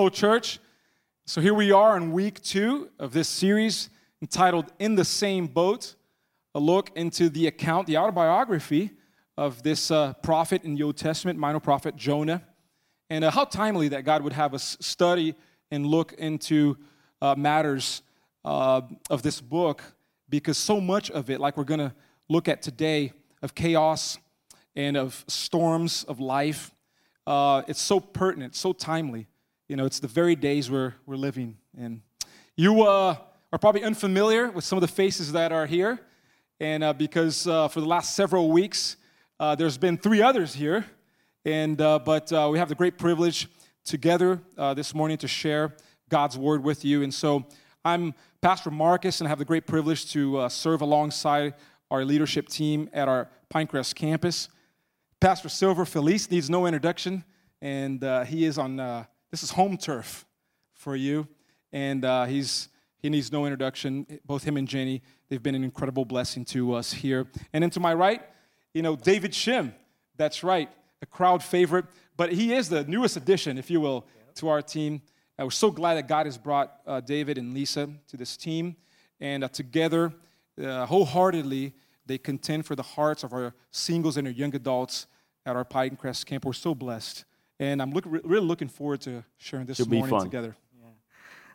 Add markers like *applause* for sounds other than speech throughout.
Hello, church. So here we are in week two of this series entitled In the Same Boat, a look into the account, the autobiography of this uh, prophet in the Old Testament, minor prophet Jonah. And uh, how timely that God would have us study and look into uh, matters uh, of this book, because so much of it, like we're going to look at today, of chaos and of storms of life, uh, it's so pertinent, so timely. You know, it's the very days we're, we're living in. You uh, are probably unfamiliar with some of the faces that are here, and uh, because uh, for the last several weeks, uh, there's been three others here, and uh, but uh, we have the great privilege together this morning to share God's word with you. And so I'm Pastor Marcus, and I have the great privilege to serve alongside our leadership team at our Pinecrest campus. Pastor Silver Felice needs no introduction, and he is on this is home turf for you. And uh, he's, he needs no introduction. Both him and Jenny, they've been an incredible blessing to us here. And then to my right, you know, David Shim. That's right, a crowd favorite. But he is the newest addition, if you will, to our team. Uh, we're so glad that God has brought uh, David and Lisa to this team. And uh, together, uh, wholeheartedly, they contend for the hearts of our singles and our young adults at our Pinecrest camp. We're so blessed and I'm look, really looking forward to sharing this Should morning together. Yeah.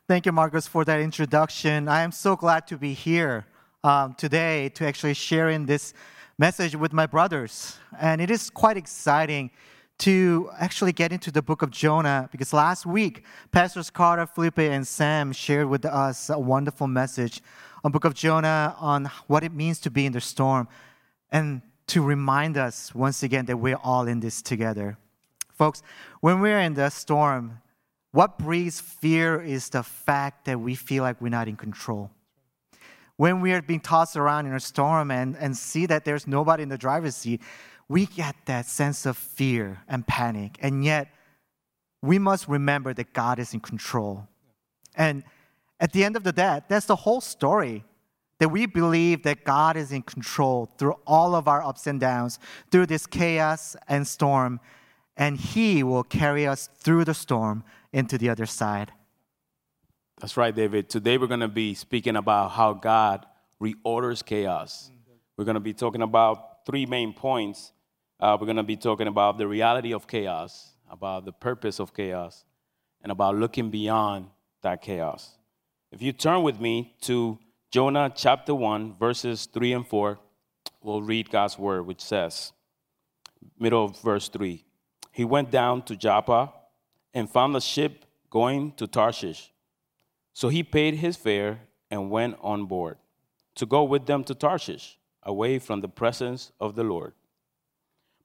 Thank you, Marcus, for that introduction. I am so glad to be here um, today to actually sharing this message with my brothers. And it is quite exciting to actually get into the book of Jonah because last week, Pastors Carter, Felipe, and Sam shared with us a wonderful message on book of Jonah on what it means to be in the storm and to remind us once again that we're all in this together. Folks, when we're in the storm, what breeds fear is the fact that we feel like we're not in control. When we are being tossed around in a storm and, and see that there's nobody in the driver's seat, we get that sense of fear and panic. And yet, we must remember that God is in control. And at the end of the day, that's the whole story that we believe that God is in control through all of our ups and downs, through this chaos and storm and He will carry us through the storm into the other side. That's right, David. Today we're going to be speaking about how God reorders chaos. We're going to be talking about three main points. Uh, we're going to be talking about the reality of chaos, about the purpose of chaos, and about looking beyond that chaos. If you turn with me to Jonah chapter 1, verses 3 and 4, we'll read God's word, which says, middle of verse 3 he went down to Joppa and found a ship going to Tarshish. So he paid his fare and went on board to go with them to Tarshish, away from the presence of the Lord.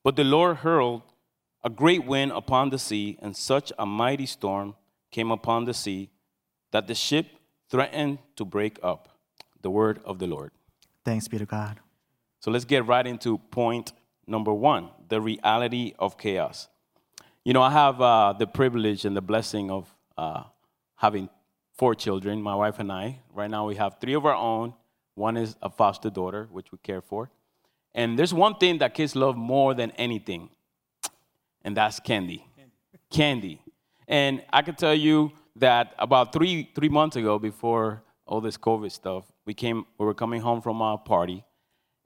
But the Lord hurled a great wind upon the sea, and such a mighty storm came upon the sea that the ship threatened to break up. The word of the Lord. Thanks be to God. So let's get right into point number one the reality of chaos. You know, I have uh, the privilege and the blessing of uh, having four children, my wife and I. Right now, we have three of our own. One is a foster daughter, which we care for. And there's one thing that kids love more than anything, and that's candy. Candy. And I can tell you that about three, three months ago, before all this COVID stuff, we, came, we were coming home from a party,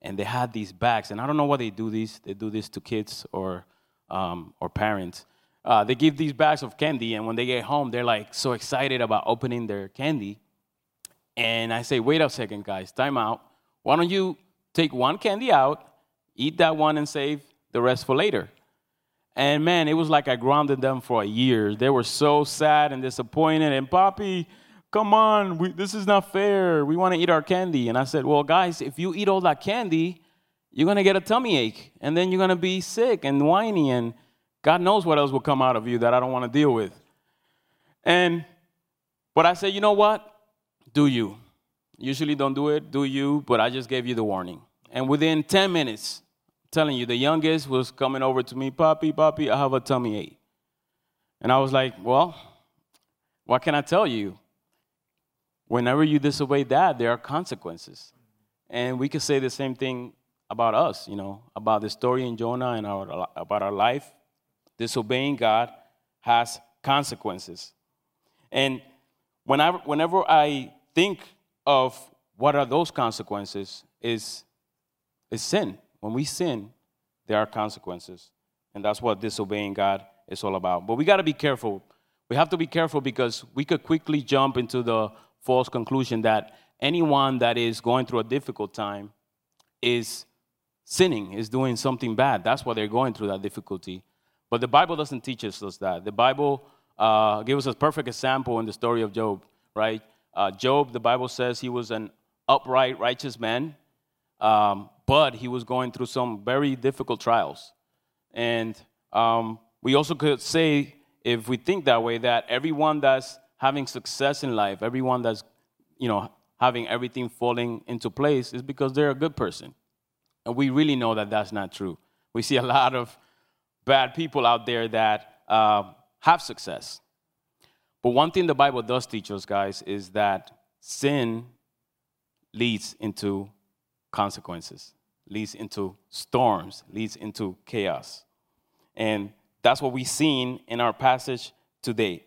and they had these bags. And I don't know why they do this. They do this to kids or um, or parents, uh, they give these bags of candy, and when they get home, they're like so excited about opening their candy. And I say, wait a second, guys, time out. Why don't you take one candy out, eat that one, and save the rest for later? And man, it was like I grounded them for a year. They were so sad and disappointed. And Poppy, come on, we, this is not fair. We want to eat our candy. And I said, well, guys, if you eat all that candy, you're going to get a tummy ache and then you're going to be sick and whiny and God knows what else will come out of you that I don't want to deal with. And but I said, you know what? Do you. Usually don't do it, do you, but I just gave you the warning. And within 10 minutes, I'm telling you, the youngest was coming over to me, Poppy, Poppy, I have a tummy ache. And I was like, well, what can I tell you? Whenever you disobey that, there are consequences. And we could say the same thing about us, you know, about the story in Jonah and our, about our life. Disobeying God has consequences. And whenever, whenever I think of what are those consequences, is, is sin. When we sin, there are consequences. And that's what disobeying God is all about. But we got to be careful. We have to be careful because we could quickly jump into the false conclusion that anyone that is going through a difficult time is sinning, is doing something bad. That's why they're going through that difficulty. But the Bible doesn't teach us that. The Bible uh, gives us a perfect example in the story of Job, right? Uh, Job, the Bible says he was an upright, righteous man, um, but he was going through some very difficult trials. And um, we also could say, if we think that way, that everyone that's having success in life, everyone that's, you know, having everything falling into place is because they're a good person. And we really know that that's not true. We see a lot of bad people out there that uh, have success. But one thing the Bible does teach us, guys, is that sin leads into consequences, leads into storms, leads into chaos. And that's what we've seen in our passage today.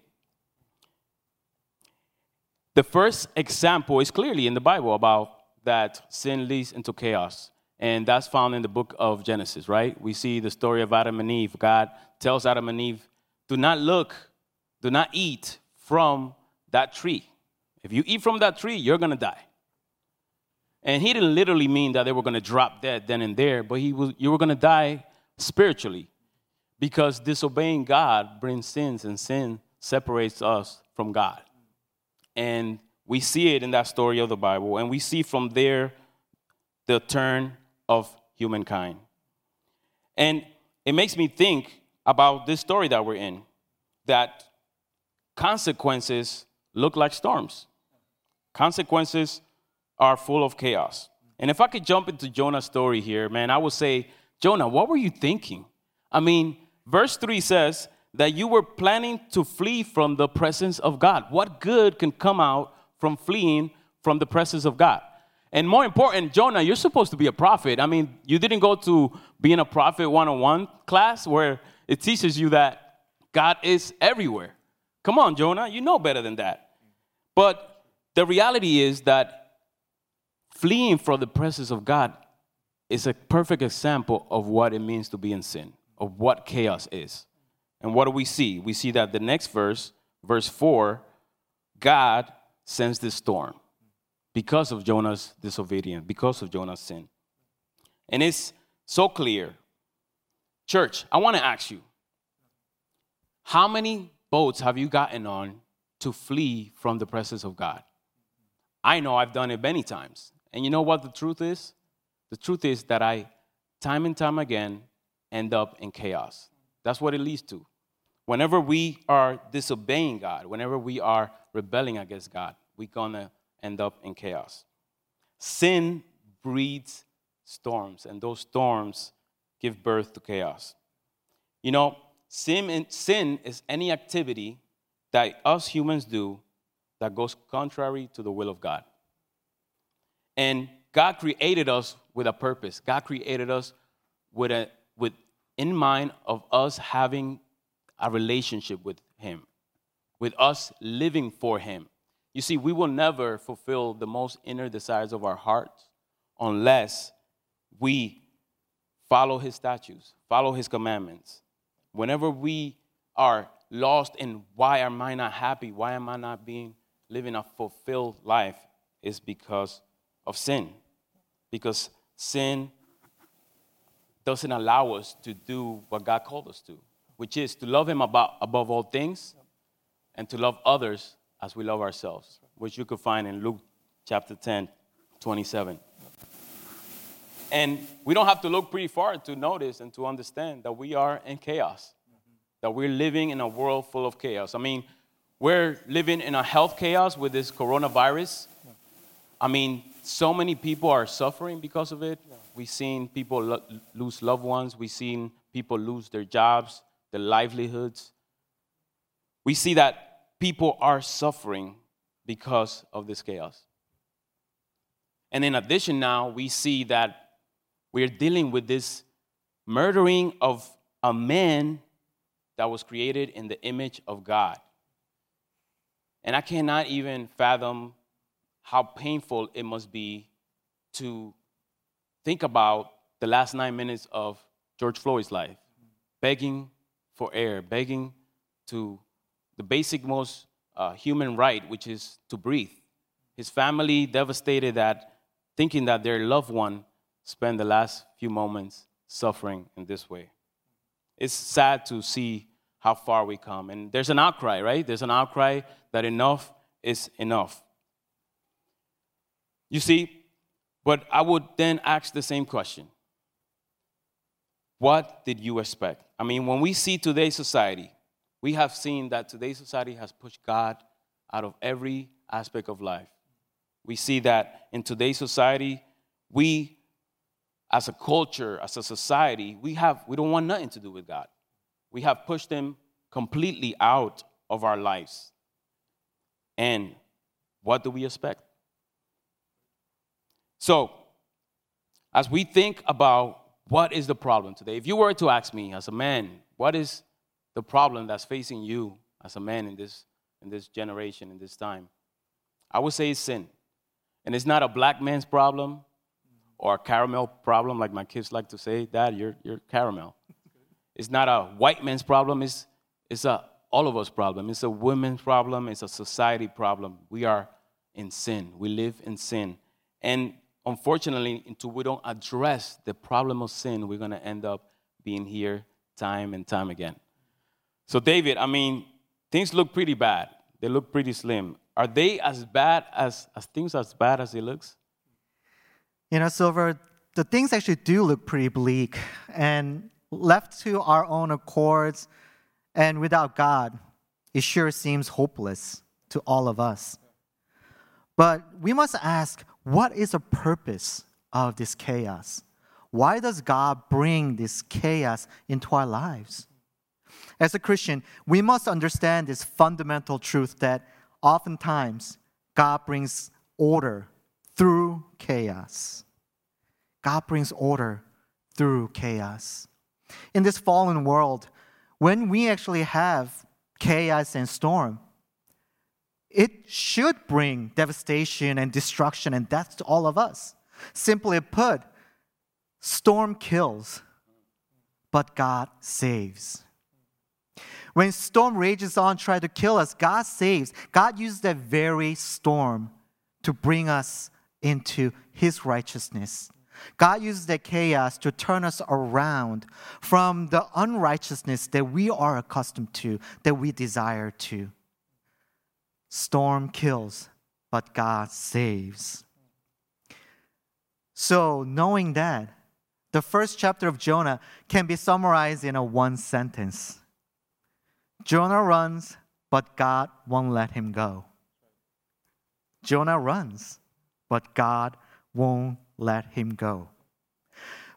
The first example is clearly in the Bible about that sin leads into chaos. And that's found in the book of Genesis, right? We see the story of Adam and Eve. God tells Adam and Eve, do not look, do not eat from that tree. If you eat from that tree, you're going to die. And he didn't literally mean that they were going to drop dead then and there, but he was, you were going to die spiritually because disobeying God brings sins, and sin separates us from God. And we see it in that story of the Bible, and we see from there the turn of humankind. And it makes me think about this story that we're in that consequences look like storms. Consequences are full of chaos. And if I could jump into Jonah's story here, man, I would say, Jonah, what were you thinking? I mean, verse 3 says that you were planning to flee from the presence of God. What good can come out from fleeing from the presence of God? And more important, Jonah, you're supposed to be a prophet. I mean, you didn't go to being a prophet 101 class where it teaches you that God is everywhere. Come on, Jonah, you know better than that. But the reality is that fleeing from the presence of God is a perfect example of what it means to be in sin, of what chaos is. And what do we see? We see that the next verse, verse 4, God sends this storm because of Jonah's disobedience, because of Jonah's sin. And it's so clear. Church, I want to ask you how many boats have you gotten on to flee from the presence of God? I know I've done it many times. And you know what the truth is? The truth is that I, time and time again, end up in chaos. That's what it leads to. Whenever we are disobeying God, whenever we are rebelling against God, we're gonna end up in chaos. Sin breeds storms, and those storms give birth to chaos. You know, sin, sin is any activity that us humans do that goes contrary to the will of God. And God created us with a purpose. God created us with a with in mind of us having a relationship with him, with us living for him. You see, we will never fulfill the most inner desires of our hearts unless we follow his statutes, follow his commandments. Whenever we are lost in why am I not happy, why am I not being living a fulfilled life, is because of sin. Because sin doesn't allow us to do what God called us to, which is to love him about, above all things and to love others as we love ourselves, which you could find in Luke chapter 10, 27. And we don't have to look pretty far to notice and to understand that we are in chaos, that we're living in a world full of chaos. I mean, we're living in a health chaos with this coronavirus. I mean, so many people are suffering because of it. We've seen people lo- lose loved ones, we've seen people lose their jobs, their livelihoods. We see that people are suffering because of this chaos. And in addition, now we see that we're dealing with this murdering of a man that was created in the image of God. And I cannot even fathom how painful it must be to think about the last nine minutes of George Floyd's life, begging for air, begging to the basic, most uh, human right, which is to breathe. His family devastated that, thinking that their loved one spent the last few moments suffering in this way. It's sad to see how far we come. And there's an outcry, right? There's an outcry that enough is enough. You see, but I would then ask the same question What did you expect? I mean, when we see today's society, we have seen that today's society has pushed God out of every aspect of life. We see that in today's society, we as a culture, as a society, we have we don't want nothing to do with God. We have pushed him completely out of our lives. And what do we expect? So, as we think about what is the problem today, if you were to ask me as a man, what is the problem that's facing you as a man in this, in this generation, in this time, I would say it's sin. And it's not a black man's problem or a caramel problem, like my kids like to say, Dad, you're, you're caramel. It's not a white man's problem, it's, it's a all of us problem. It's a women's problem, it's a society problem. We are in sin. We live in sin. And unfortunately, until we don't address the problem of sin, we're going to end up being here time and time again. So, David, I mean, things look pretty bad. They look pretty slim. Are they as bad as, as things as bad as it looks? You know, Silver, the things actually do look pretty bleak. And left to our own accords and without God, it sure seems hopeless to all of us. But we must ask what is the purpose of this chaos? Why does God bring this chaos into our lives? As a Christian, we must understand this fundamental truth that oftentimes God brings order through chaos. God brings order through chaos. In this fallen world, when we actually have chaos and storm, it should bring devastation and destruction and death to all of us. Simply put, storm kills, but God saves. When storm rages on, try to kill us, God saves. God uses that very storm to bring us into His righteousness. God uses that chaos to turn us around from the unrighteousness that we are accustomed to, that we desire to. Storm kills, but God saves. So, knowing that, the first chapter of Jonah can be summarized in a one sentence Jonah runs, but God won't let him go. Jonah runs, but God won't let him go.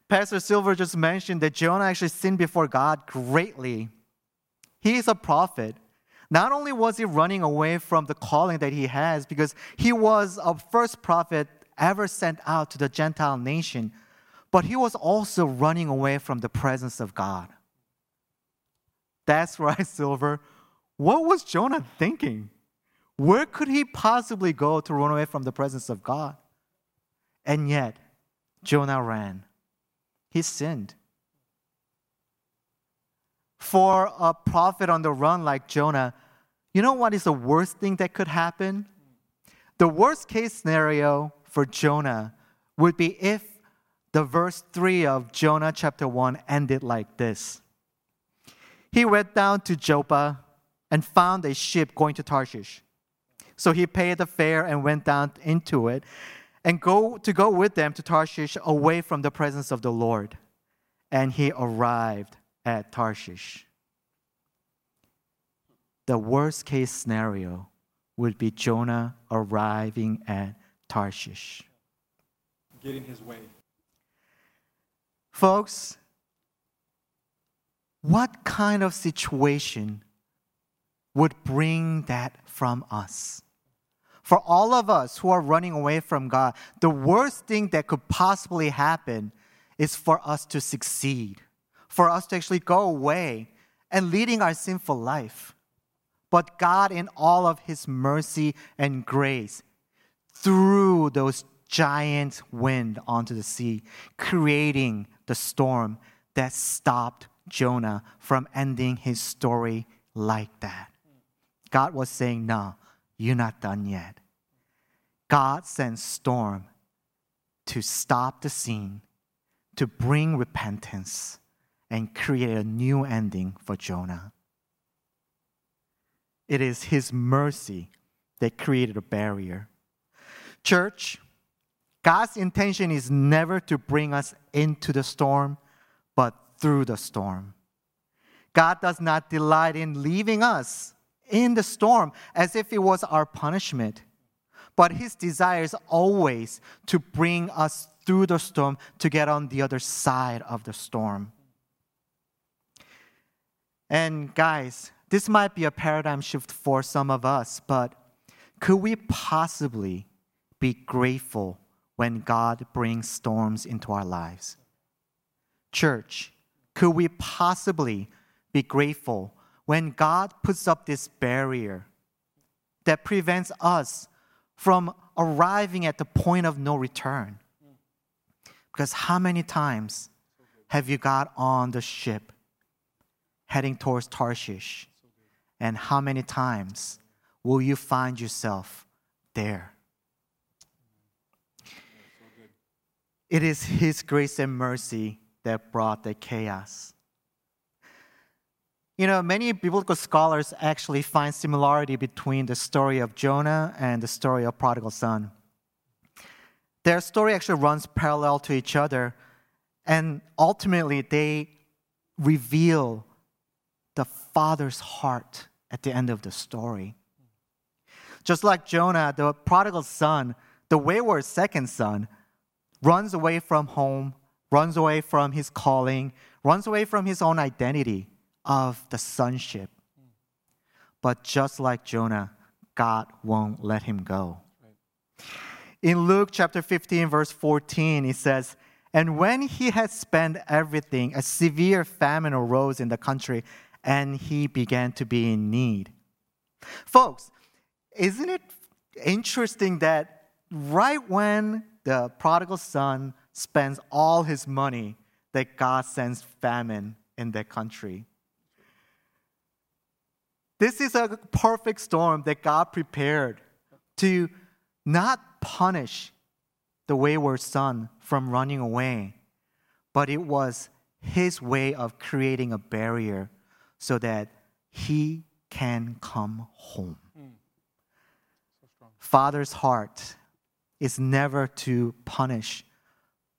Pastor Silver just mentioned that Jonah actually sinned before God greatly. He is a prophet. Not only was he running away from the calling that he has, because he was a first prophet ever sent out to the Gentile nation, but he was also running away from the presence of God. That's right, *laughs* Silver. What was Jonah thinking? Where could he possibly go to run away from the presence of God? And yet, Jonah ran. He sinned. For a prophet on the run like Jonah, you know what is the worst thing that could happen? The worst case scenario for Jonah would be if the verse 3 of Jonah chapter 1 ended like this He went down to Joppa and found a ship going to Tarshish. So he paid the fare and went down into it and go to go with them to Tarshish away from the presence of the Lord. And he arrived at Tarshish. The worst case scenario would be Jonah arriving at Tarshish. Getting his way. Folks, what kind of situation would bring that from us? For all of us who are running away from God, the worst thing that could possibly happen is for us to succeed, for us to actually go away and leading our sinful life. But God, in all of His mercy and grace, threw those giant wind onto the sea, creating the storm that stopped Jonah from ending his story like that. God was saying, No, you're not done yet. God sent storm to stop the scene, to bring repentance, and create a new ending for Jonah. It is his mercy that created a barrier. Church, God's intention is never to bring us into the storm, but through the storm. God does not delight in leaving us in the storm as if it was our punishment, but His desire is always to bring us through the storm to get on the other side of the storm. And guys, this might be a paradigm shift for some of us, but could we possibly be grateful when God brings storms into our lives? Church, could we possibly be grateful when God puts up this barrier that prevents us from arriving at the point of no return? Because how many times have you got on the ship heading towards Tarshish? And how many times will you find yourself there? It is His grace and mercy that brought the chaos. You know, many biblical scholars actually find similarity between the story of Jonah and the story of prodigal son. Their story actually runs parallel to each other, and ultimately they reveal the father's heart at the end of the story. Just like Jonah, the prodigal son, the wayward second son, runs away from home, runs away from his calling, runs away from his own identity of the sonship. But just like Jonah, God won't let him go. In Luke chapter 15, verse 14, it says, And when he had spent everything, a severe famine arose in the country, and he began to be in need. Folks, isn't it interesting that right when the prodigal son spends all his money, that God sends famine in their country? This is a perfect storm that God prepared to not punish the wayward son from running away, but it was his way of creating a barrier so that he can come home. Mm. So Father's heart is never to punish,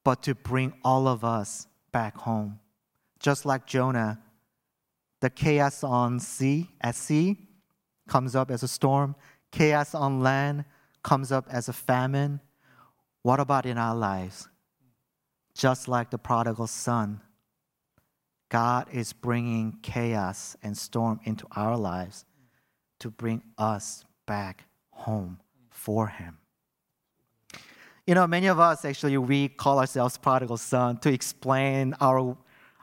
but to bring all of us back home. Just like Jonah the chaos on sea, at sea, comes up as a storm. Chaos on land comes up as a famine. What about in our lives? Just like the prodigal son, God is bringing chaos and storm into our lives to bring us back home for Him. You know, many of us actually we call ourselves prodigal son to explain our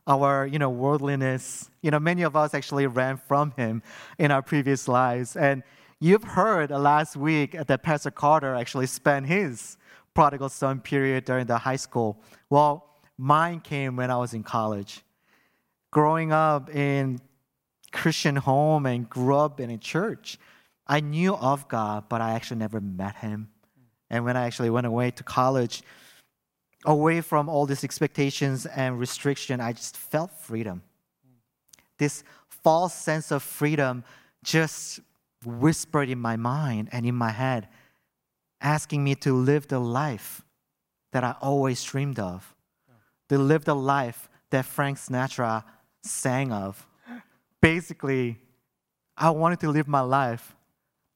our you know worldliness. You know many of us actually ran from him in our previous lives. And you've heard last week that pastor carter actually spent his prodigal son period during the high school. Well mine came when i was in college. Growing up in christian home and grew up in a church i knew of god but i actually never met him and when i actually went away to college away from all these expectations and restriction, I just felt freedom. This false sense of freedom just whispered in my mind and in my head, asking me to live the life that I always dreamed of, to live the life that Frank Sinatra sang of. Basically, I wanted to live my life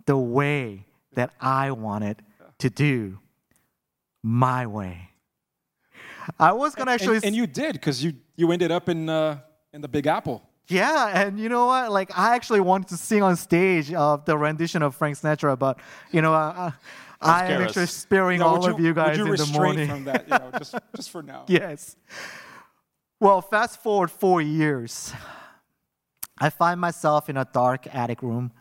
the way that I wanted to do, my way. I was gonna actually, and, and you did because you you ended up in uh, in the Big Apple. Yeah, and you know what? Like I actually wanted to sing on stage of the rendition of Frank Sinatra, but you know, uh, I am actually sparing no, all you, of you guys you in the morning. from that, you know, just, *laughs* just for now. yes. Well, fast forward four years. I find myself in a dark attic room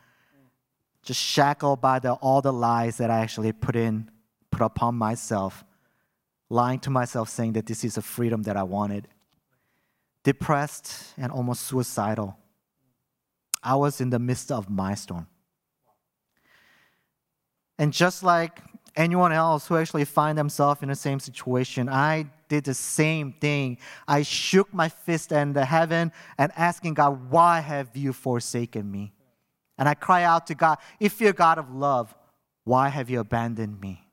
just shackled by the, all the lies that I actually put in, put upon myself, lying to myself, saying that this is a freedom that I wanted. Depressed and almost suicidal. I was in the midst of my storm. And just like anyone else who actually find themselves in the same situation, I did the same thing. I shook my fist in the heaven and asking God, why have you forsaken me? And I cry out to God, if you're God of love, why have you abandoned me?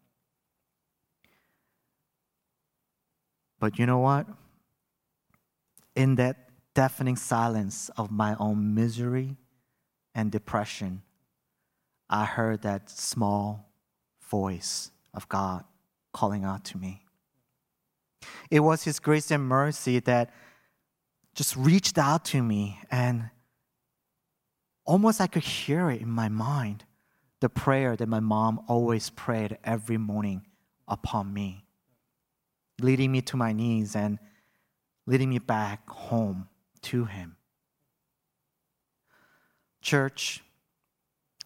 But you know what? In that deafening silence of my own misery and depression, I heard that small voice of God calling out to me. It was His grace and mercy that just reached out to me, and almost I could hear it in my mind the prayer that my mom always prayed every morning upon me, leading me to my knees and leading me back home to Him. Church,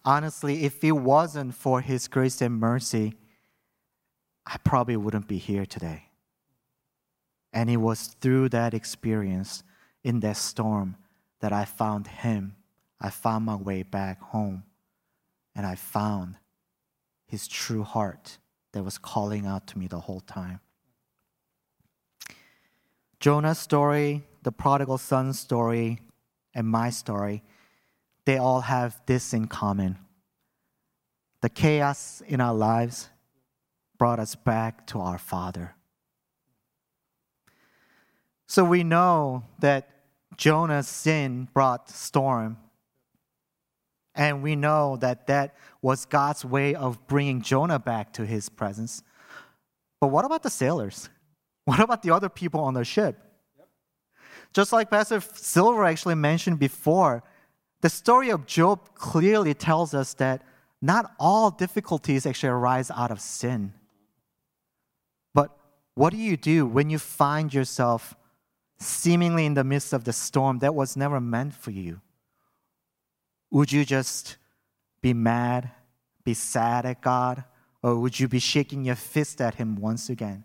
honestly, if it wasn't for His grace and mercy, I probably wouldn't be here today. And it was through that experience in that storm that I found Him. I found my way back home. And I found His true heart that was calling out to me the whole time. Jonah's story, the prodigal son's story, and my story they all have this in common. The chaos in our lives brought us back to our Father. So we know that Jonah's sin brought storm. And we know that that was God's way of bringing Jonah back to his presence. But what about the sailors? *laughs* What about the other people on the ship? Just like Pastor Silver actually mentioned before, the story of Job clearly tells us that not all difficulties actually arise out of sin. But what do you do when you find yourself seemingly in the midst of the storm that was never meant for you? Would you just be mad, be sad at God, or would you be shaking your fist at Him once again?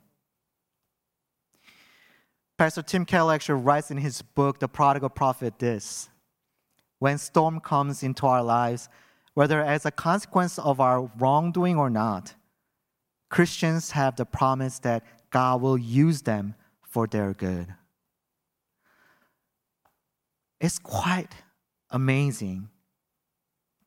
Pastor Tim Keller actually writes in his book, The Prodigal Prophet, this when storm comes into our lives, whether as a consequence of our wrongdoing or not, Christians have the promise that God will use them for their good. It's quite amazing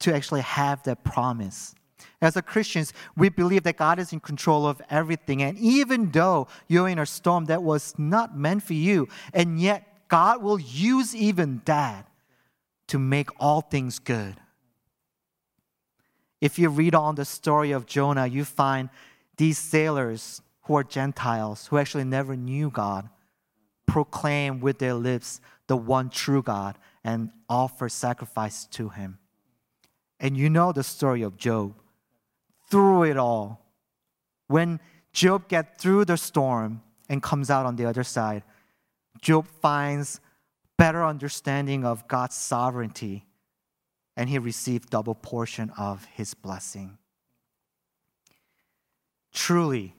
to actually have that promise. As a Christians, we believe that God is in control of everything. And even though you're in a storm that was not meant for you, and yet God will use even that to make all things good. If you read on the story of Jonah, you find these sailors who are Gentiles, who actually never knew God, proclaim with their lips the one true God and offer sacrifice to him. And you know the story of Job. Through it all, when Job gets through the storm and comes out on the other side, Job finds better understanding of God's sovereignty, and he received double portion of his blessing. Truly,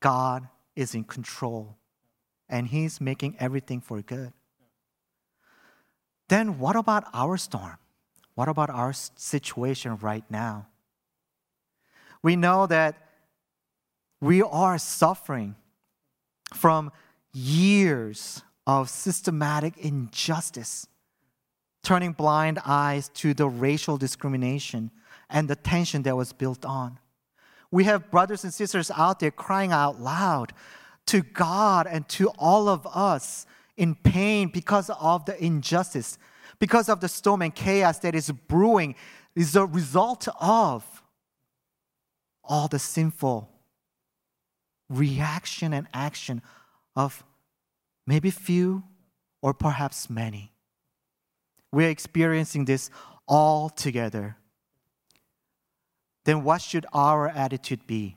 God is in control, and he's making everything for good. Then what about our storm? What about our situation right now? We know that we are suffering from years of systematic injustice, turning blind eyes to the racial discrimination and the tension that was built on. We have brothers and sisters out there crying out loud to God and to all of us in pain because of the injustice, because of the storm and chaos that is brewing, is a result of all the sinful reaction and action of maybe few or perhaps many. We're experiencing this all together. Then what should our attitude be?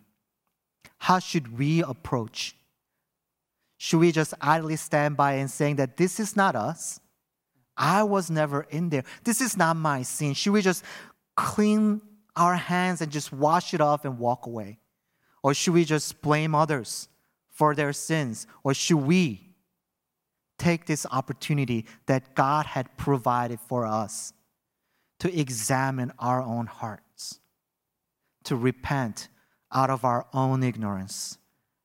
How should we approach? Should we just idly stand by and saying that this is not us? I was never in there. This is not my sin. Should we just clean our hands and just wash it off and walk away? Or should we just blame others for their sins? Or should we take this opportunity that God had provided for us to examine our own hearts, to repent out of our own ignorance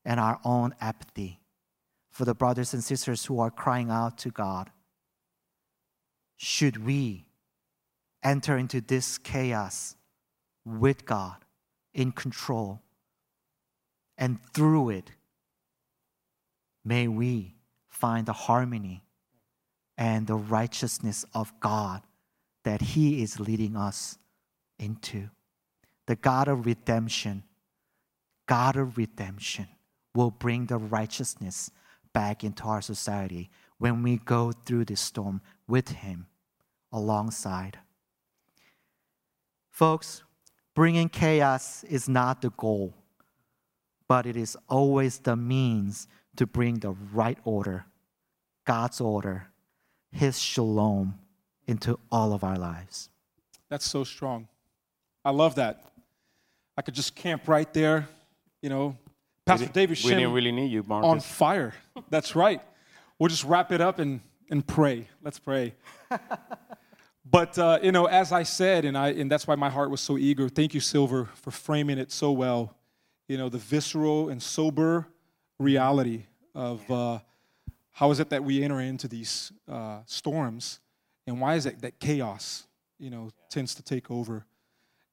and our own apathy for the brothers and sisters who are crying out to God? Should we enter into this chaos with God in control? And through it, may we find the harmony and the righteousness of God that He is leading us into. The God of redemption, God of redemption, will bring the righteousness back into our society when we go through this storm with Him alongside. Folks, bringing chaos is not the goal, but it is always the means to bring the right order, God's order, His shalom into all of our lives. That's so strong. I love that. I could just camp right there, you know. Pastor we David we didn't really need you, Marcus. on fire. That's right. We'll just wrap it up and, and pray. Let's pray. *laughs* but uh, you know, as I said, and I and that's why my heart was so eager. Thank you, Silver, for framing it so well. You know, the visceral and sober reality of uh, how is it that we enter into these uh, storms, and why is it that chaos, you know, tends to take over.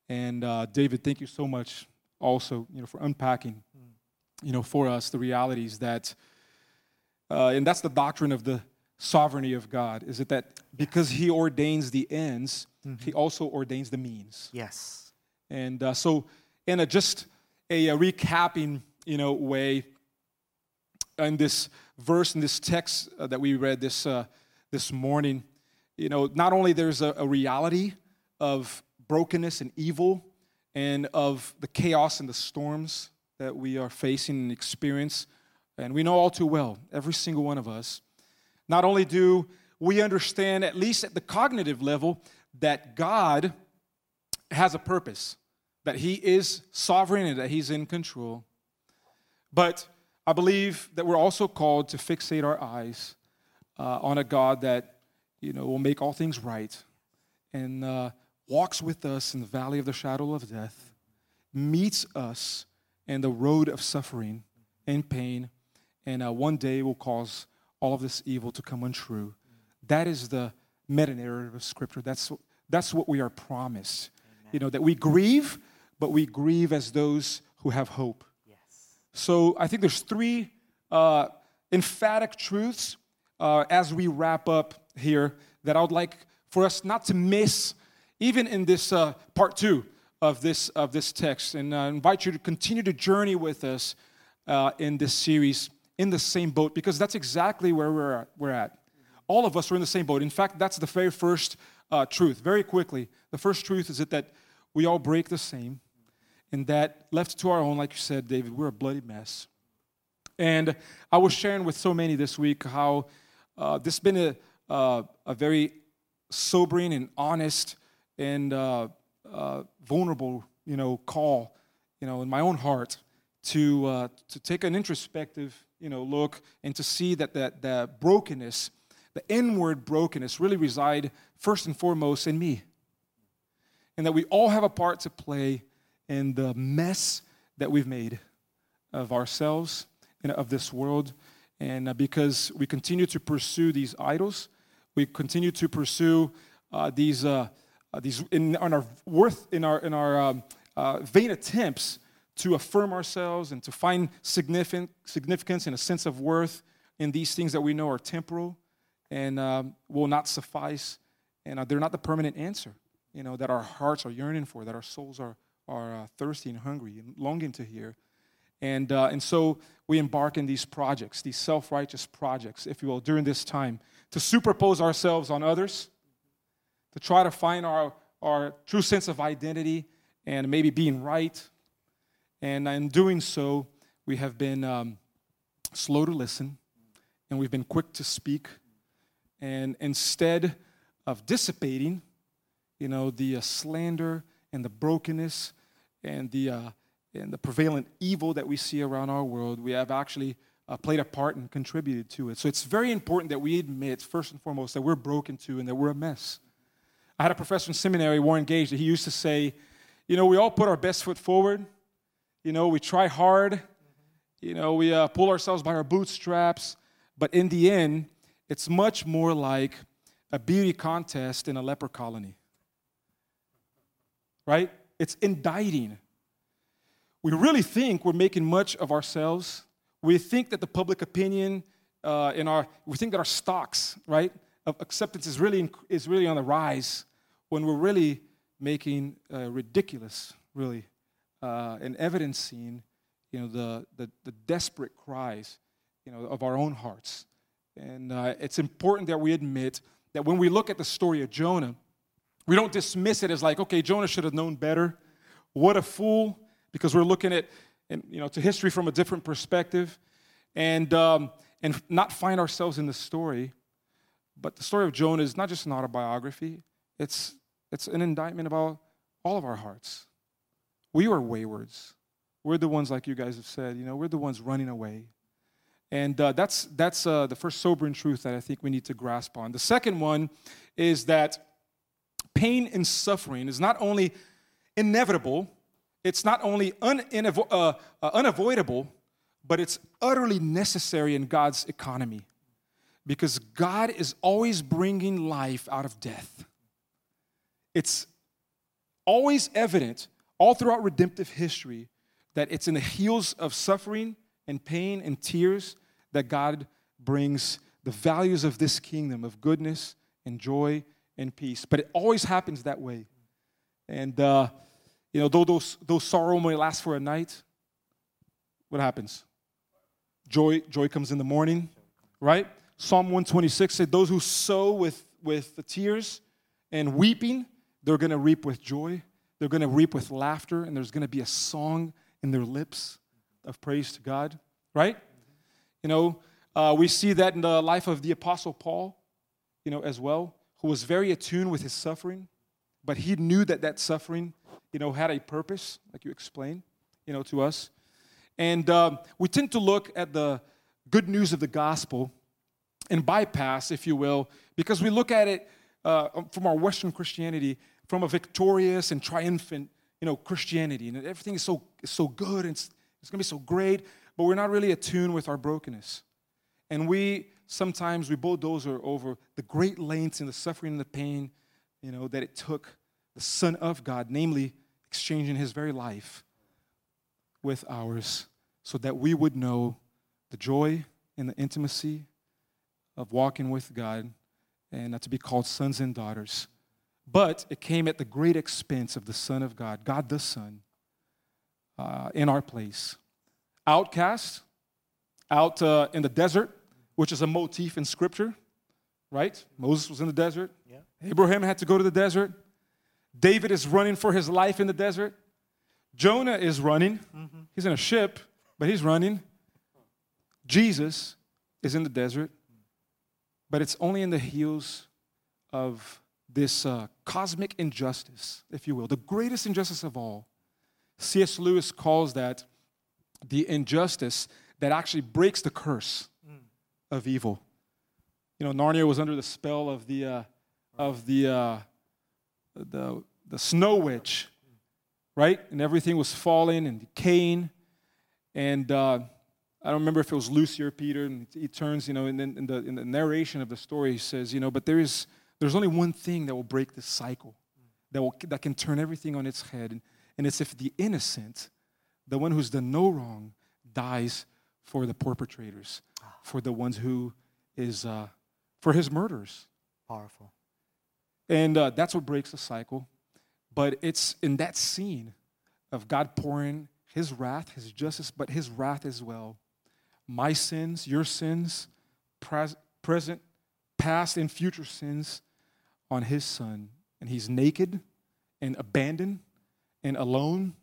And uh, David, thank you so much, also, you know, for unpacking, you know, for us the realities that, uh, and that's the doctrine of the sovereignty of God. Is it that because He ordains the ends, He also ordains the means. Yes. And uh, so, in a just a, a recapping, you know, way, in this verse in this text uh, that we read this uh, this morning, you know, not only there's a, a reality of brokenness and evil, and of the chaos and the storms that we are facing and experience, and we know all too well, every single one of us. Not only do we understand, at least at the cognitive level, that God has a purpose, that He is sovereign and that He's in control. But I believe that we're also called to fixate our eyes uh, on a God that you know will make all things right and uh, walks with us in the valley of the shadow of death, meets us in the road of suffering and pain, and uh, one day will cause all of this evil to come untrue. That is the meta narrative of Scripture. That's that's what we are promised. You know that we grieve, but we grieve as those who have hope. Yes. So I think there's three uh, emphatic truths uh, as we wrap up here that I would like for us not to miss, even in this uh, part two of this of this text, and I invite you to continue to journey with us uh, in this series in the same boat because that's exactly where we're at. We're at. All of us are in the same boat. In fact, that's the very first uh, truth. Very quickly, the first truth is that, that we all break the same and that left to our own, like you said, David, we're a bloody mess. And I was sharing with so many this week how uh, this has been a, uh, a very sobering and honest and uh, uh, vulnerable, you know, call, you know, in my own heart to uh, to take an introspective, you know, look and to see that that the brokenness, the inward brokenness, really reside first and foremost in me, and that we all have a part to play in the mess that we've made of ourselves and of this world. And uh, because we continue to pursue these idols, we continue to pursue uh, these, uh, uh, these in, our worth, in our, in our um, uh, vain attempts to affirm ourselves and to find significant, significance and a sense of worth in these things that we know are temporal and um, will not suffice. And uh, they're not the permanent answer, you know, that our hearts are yearning for, that our souls are, are uh, thirsty and hungry and longing to hear. And, uh, and so we embark in these projects, these self righteous projects, if you will, during this time to superpose ourselves on others, to try to find our, our true sense of identity and maybe being right. And in doing so, we have been um, slow to listen and we've been quick to speak. And instead of dissipating you know, the uh, slander and the brokenness and the, uh, and the prevalent evil that we see around our world, we have actually uh, played a part and contributed to it. So it's very important that we admit, first and foremost, that we're broken too and that we're a mess. I had a professor in seminary, Warren Gage, that he used to say, you know, we all put our best foot forward. You know, we try hard. You know, we uh, pull ourselves by our bootstraps. But in the end, it's much more like a beauty contest in a leper colony. Right? It's indicting. We really think we're making much of ourselves. We think that the public opinion uh, in our, we think that our stocks, right, of acceptance is really, is really on the rise when we're really making uh, ridiculous, really, uh, and evidencing, you know, the, the, the, desperate cries, you know, of our own hearts. And uh, it's important that we admit that when we look at the story of Jonah, we don't dismiss it as like, okay, Jonah should have known better. What a fool, because we're looking at, you know, to history from a different perspective, and um, and not find ourselves in the story. But the story of Jonah is not just an autobiography; it's it's an indictment about all of our hearts. We are waywards. We're the ones, like you guys have said, you know, we're the ones running away. And uh, that's, that's uh, the first sobering truth that I think we need to grasp on. The second one is that pain and suffering is not only inevitable, it's not only uh, uh unavoidable, but it's utterly necessary in God's economy. Because God is always bringing life out of death. It's always evident all throughout redemptive history that it's in the heels of suffering and pain and tears that God brings the values of this kingdom of goodness and joy and peace. But it always happens that way. And, uh, you know, though those, those sorrow may last for a night, what happens? Joy, joy comes in the morning, right? Psalm 126 said, Those who sow with, with the tears and weeping they're going to reap with joy, they're going to reap with laughter, and there's going to be a song in their lips of praise to God, right? You know, uh, we see that in the life of the Apostle Paul, you know, as well, who was very attuned with his suffering, but he knew that that suffering, you know, had a purpose, like you explained, you know, to us. And um, we tend to look at the good news of the gospel and bypass, if you will, because we look at it uh, from our Western Christianity from a victorious and triumphant, you know, Christianity. And everything is so, so good and it's, it's going to be so great, but we're not really attuned with our brokenness. And we sometimes we bulldoze over the great lengths and the suffering and the pain, you know, that it took the Son of God, namely exchanging his very life with ours, so that we would know the joy and the intimacy of walking with God and to be called sons and daughters but it came at the great expense of the Son of God, God the Son, uh, in our place. Outcast, out uh, in the desert, which is a motif in Scripture, right? Moses was in the desert. Yeah. Abraham had to go to the desert. David is running for his life in the desert. Jonah is running. Mm-hmm. He's in a ship, but he's running. Jesus is in the desert, but it's only in the heels of this uh, cosmic injustice, if you will, the greatest injustice of all. C.S. Lewis calls that the injustice that actually breaks the curse mm. of evil. You know, Narnia was under the spell of the uh, of the, uh, the the snow witch, right? And everything was falling and decaying. And uh, I don't remember if it was Lucy or Peter. And he turns, you know, and then in the in the narration of the story, he says, you know, but there is there's only one thing that will break this cycle, that, will, that can turn everything on its head. And, and it's if the innocent, the one who's done no wrong, dies for the perpetrators, for the ones who is, uh, for his murders. Powerful. And uh, that's what breaks the cycle. But it's in that scene of God pouring his wrath, his justice, but his wrath as well. My sins, your sins, pres- present, past, and future sins on his son, and he's naked and abandoned and alone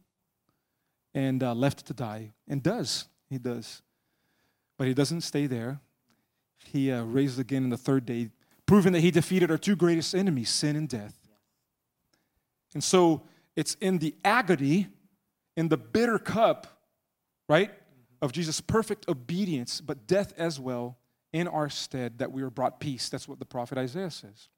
and uh, left to die. And does. He does. But he doesn't stay there. He uh, raises again in the third day, proving that he defeated our two greatest enemies, sin and death. And so it's in the agony, in the bitter cup, right, of Jesus' perfect obedience, but death as well in our stead that we are brought peace. That's what the prophet Isaiah says.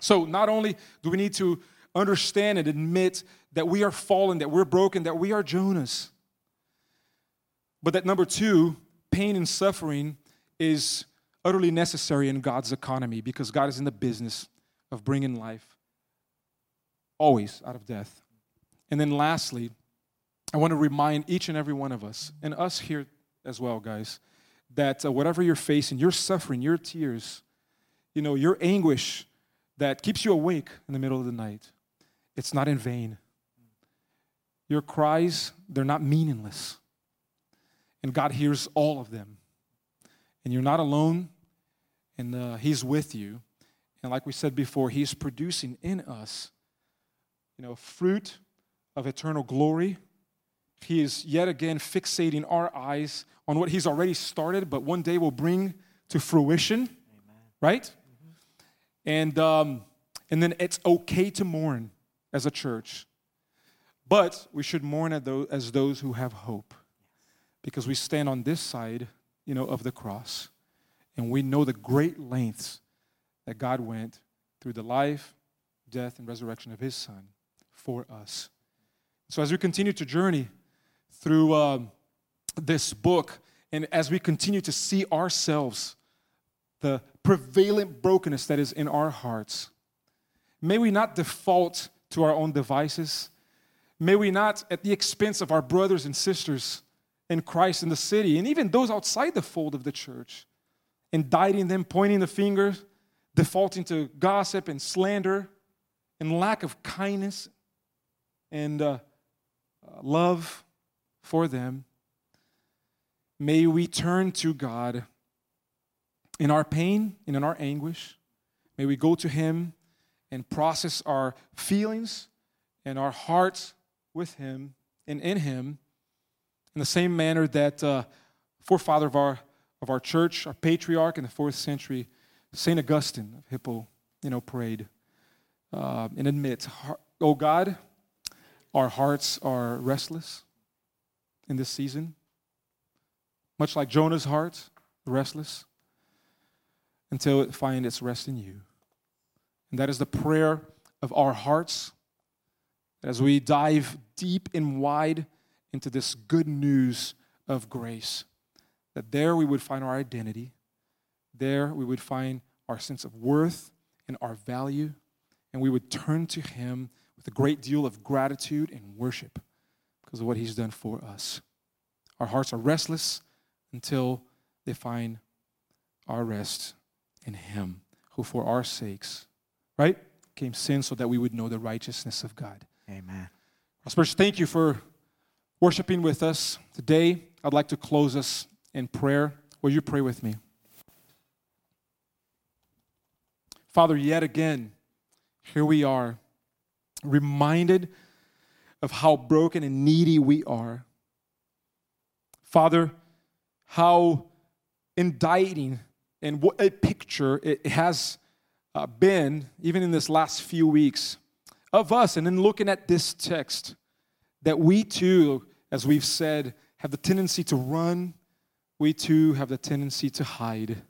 So not only do we need to understand and admit that we are fallen, that we're broken, that we are Jonas, but that number two, pain and suffering is utterly necessary in God's economy because God is in the business of bringing life always out of death. And then lastly, I want to remind each and every one of us, and us here as well, guys, that uh, whatever you're facing, your suffering, your tears, you know, your anguish that keeps you awake in the middle of the night, it's not in vain. Your cries, they're not meaningless. And God hears all of them. And you're not alone, and uh, He's with you. And like we said before, He's producing in us, you know, fruit of eternal glory. He is yet again fixating our eyes on what He's already started, but one day will bring to fruition, Amen. right? And um, and then it's okay to mourn as a church, but we should mourn as those who have hope, because we stand on this side, you know, of the cross, and we know the great lengths that God went through the life, death, and resurrection of His Son for us. So as we continue to journey through um, this book, and as we continue to see ourselves, the prevalent brokenness that is in our hearts, may we not default to our own devices. May we not, at the expense of our brothers and sisters in Christ in the city, and even those outside the fold of the church, indicting them, pointing the finger, defaulting to gossip and slander and lack of kindness and uh, love for them, may we turn to God in our pain and in our anguish. May we go to Him and process our feelings and our hearts with Him and in Him in the same manner that uh, forefather of our, of our church, our patriarch in the fourth century, St. Augustine of Hippo, you know, prayed uh, and admit, Oh God, our hearts are restless in this season, much like Jonah's heart, restless, until it find its rest in you. And that is the prayer of our hearts as we dive deep and wide into this good news of grace. That there we would find our identity, there we would find our sense of worth and our value, and we would turn to Him with a great deal of gratitude and worship because of what he's done for us. Our hearts are restless until they find our rest in him, who for our sakes, right, came sin so that we would know the righteousness of God. Amen. Spurs, thank you for worshiping with us today. I'd like to close us in prayer. Will you pray with me? Father, yet again, here we are, reminded of how broken and needy we are. Father, how indicting and what a picture it has uh, been, even in this last few weeks, of us. And in looking at this text, that we too, as we've said, have the tendency to run, we too have the tendency to hide.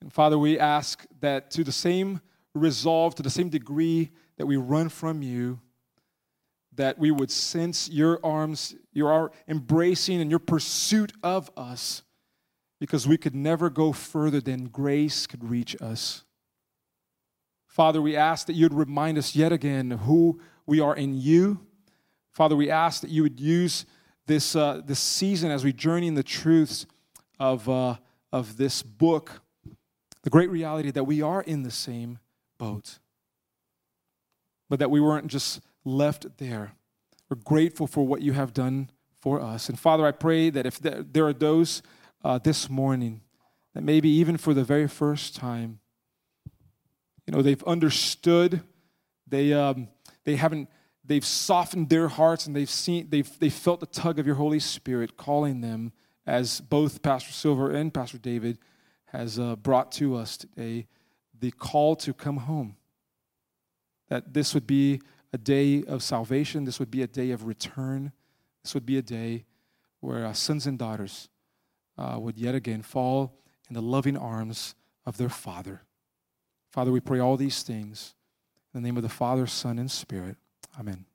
And Father, we ask that to the same resolve, to the same degree that we run from you, that we would sense your arms, your embracing and your pursuit of us, because we could never go further than grace could reach us. Father, we ask that you'd remind us yet again who we are in you. Father, we ask that you would use this, uh, this season as we journey in the truths of, uh, of this book, the great reality that we are in the same boat but that we weren't just left there. We're grateful for what you have done for us. And Father, I pray that if there are those uh, this morning that maybe even for the very first time, you know, they've understood, they, um, they haven't, they've softened their hearts and they've seen, they've, they felt the tug of your Holy Spirit calling them as both Pastor Silver and Pastor David has uh, brought to us today, the call to come home. That this would be a day of salvation, this would be a day of return, this would be a day where our sons and daughters uh, would yet again fall in the loving arms of their Father. Father, we pray all these things in the name of the Father, Son, and Spirit. Amen.